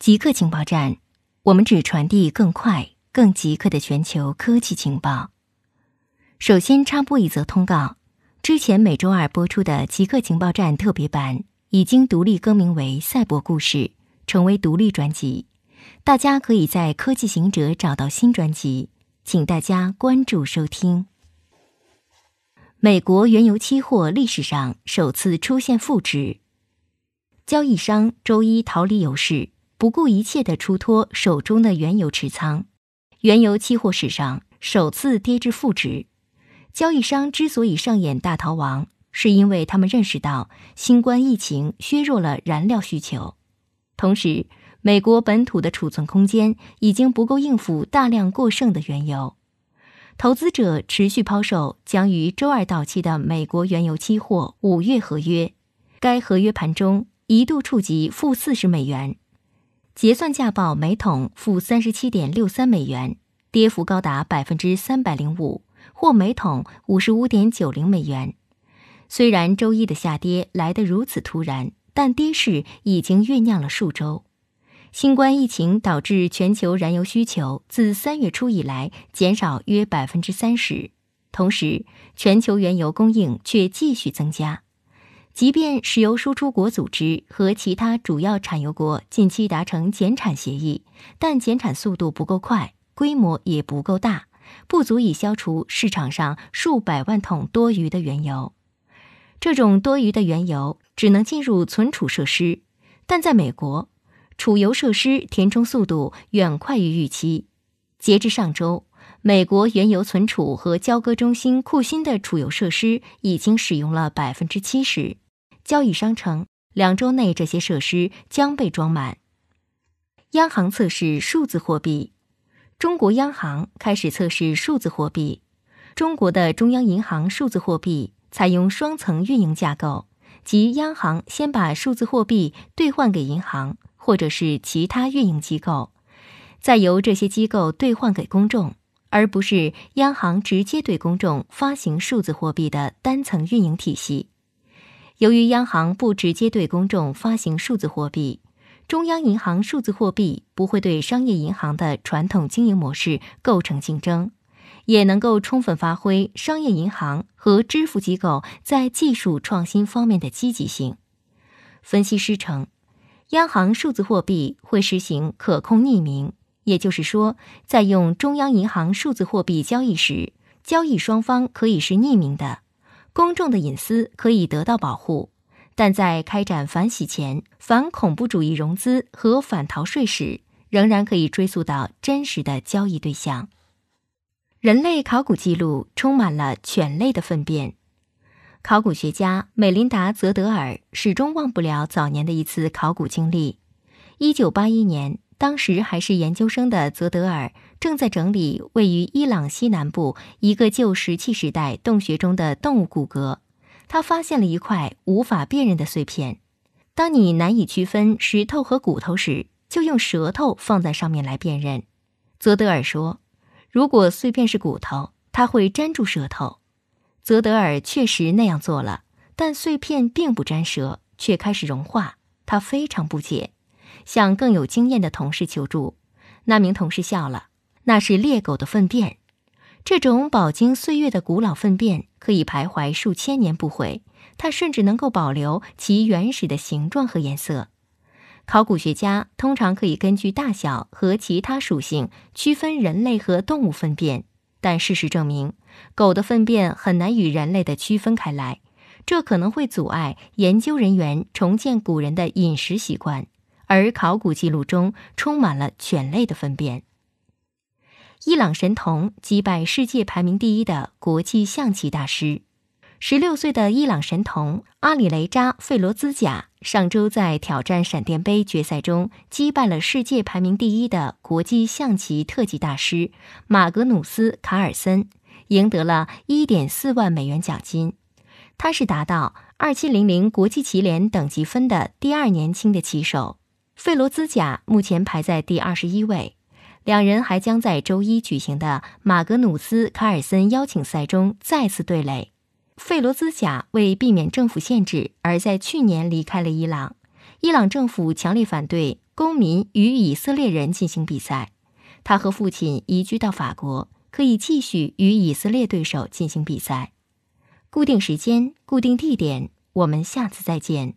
极客情报站，我们只传递更快、更极客的全球科技情报。首先插播一则通告：之前每周二播出的极客情报站特别版已经独立更名为《赛博故事》，成为独立专辑。大家可以在科技行者找到新专辑，请大家关注收听。美国原油期货历史上首次出现负值，交易商周一逃离油市。不顾一切的出脱手中的原油持仓，原油期货史上首次跌至负值。交易商之所以上演大逃亡，是因为他们认识到新冠疫情削弱了燃料需求，同时美国本土的储存空间已经不够应付大量过剩的原油。投资者持续抛售将于周二到期的美国原油期货五月合约，该合约盘中一度触及负四十美元。结算价报每桶负三十七点六三美元，跌幅高达百分之三百零五，或每桶五十五点九零美元。虽然周一的下跌来得如此突然，但跌势已经酝酿了数周。新冠疫情导致全球燃油需求自三月初以来减少约百分之三十，同时全球原油供应却继续增加。即便石油输出国组织和其他主要产油国近期达成减产协议，但减产速度不够快，规模也不够大，不足以消除市场上数百万桶多余的原油。这种多余的原油只能进入存储设施，但在美国，储油设施填充速度远快于预期。截至上周，美国原油存储和交割中心库欣的储油设施已经使用了百分之七十。交易商称，两周内这些设施将被装满。央行测试数字货币，中国央行开始测试数字货币。中国的中央银行数字货币采用双层运营架构，即央行先把数字货币兑换给银行或者是其他运营机构，再由这些机构兑换给公众，而不是央行直接对公众发行数字货币的单层运营体系。由于央行不直接对公众发行数字货币，中央银行数字货币不会对商业银行的传统经营模式构成竞争，也能够充分发挥商业银行和支付机构在技术创新方面的积极性。分析师称，央行数字货币会实行可控匿名，也就是说，在用中央银行数字货币交易时，交易双方可以是匿名的。公众的隐私可以得到保护，但在开展反洗钱、反恐怖主义融资和反逃税时，仍然可以追溯到真实的交易对象。人类考古记录充满了犬类的粪便。考古学家美琳达·泽德尔始终忘不了早年的一次考古经历。一九八一年。当时还是研究生的泽德尔正在整理位于伊朗西南部一个旧石器时代洞穴中的动物骨骼，他发现了一块无法辨认的碎片。当你难以区分石头和骨头时，就用舌头放在上面来辨认。泽德尔说：“如果碎片是骨头，它会粘住舌头。”泽德尔确实那样做了，但碎片并不粘舌，却开始融化。他非常不解。向更有经验的同事求助，那名同事笑了：“那是猎狗的粪便。这种饱经岁月的古老粪便可以徘徊数千年不毁，它甚至能够保留其原始的形状和颜色。考古学家通常可以根据大小和其他属性区分人类和动物粪便，但事实证明，狗的粪便很难与人类的区分开来，这可能会阻碍研究人员重建古人的饮食习惯。”而考古记录中充满了犬类的粪便。伊朗神童击败世界排名第一的国际象棋大师。十六岁的伊朗神童阿里雷扎·费罗兹贾上周在挑战闪电杯决赛中击败了世界排名第一的国际象棋特级大师马格努斯·卡尔森，赢得了一点四万美元奖金。他是达到二七零零国际棋联等级分的第二年轻的棋手。费罗兹贾目前排在第二十一位，两人还将在周一举行的马格努斯·卡尔森邀请赛中再次对垒。费罗兹贾为避免政府限制而在去年离开了伊朗，伊朗政府强烈反对公民与以色列人进行比赛。他和父亲移居到法国，可以继续与以色列对手进行比赛。固定时间，固定地点，我们下次再见。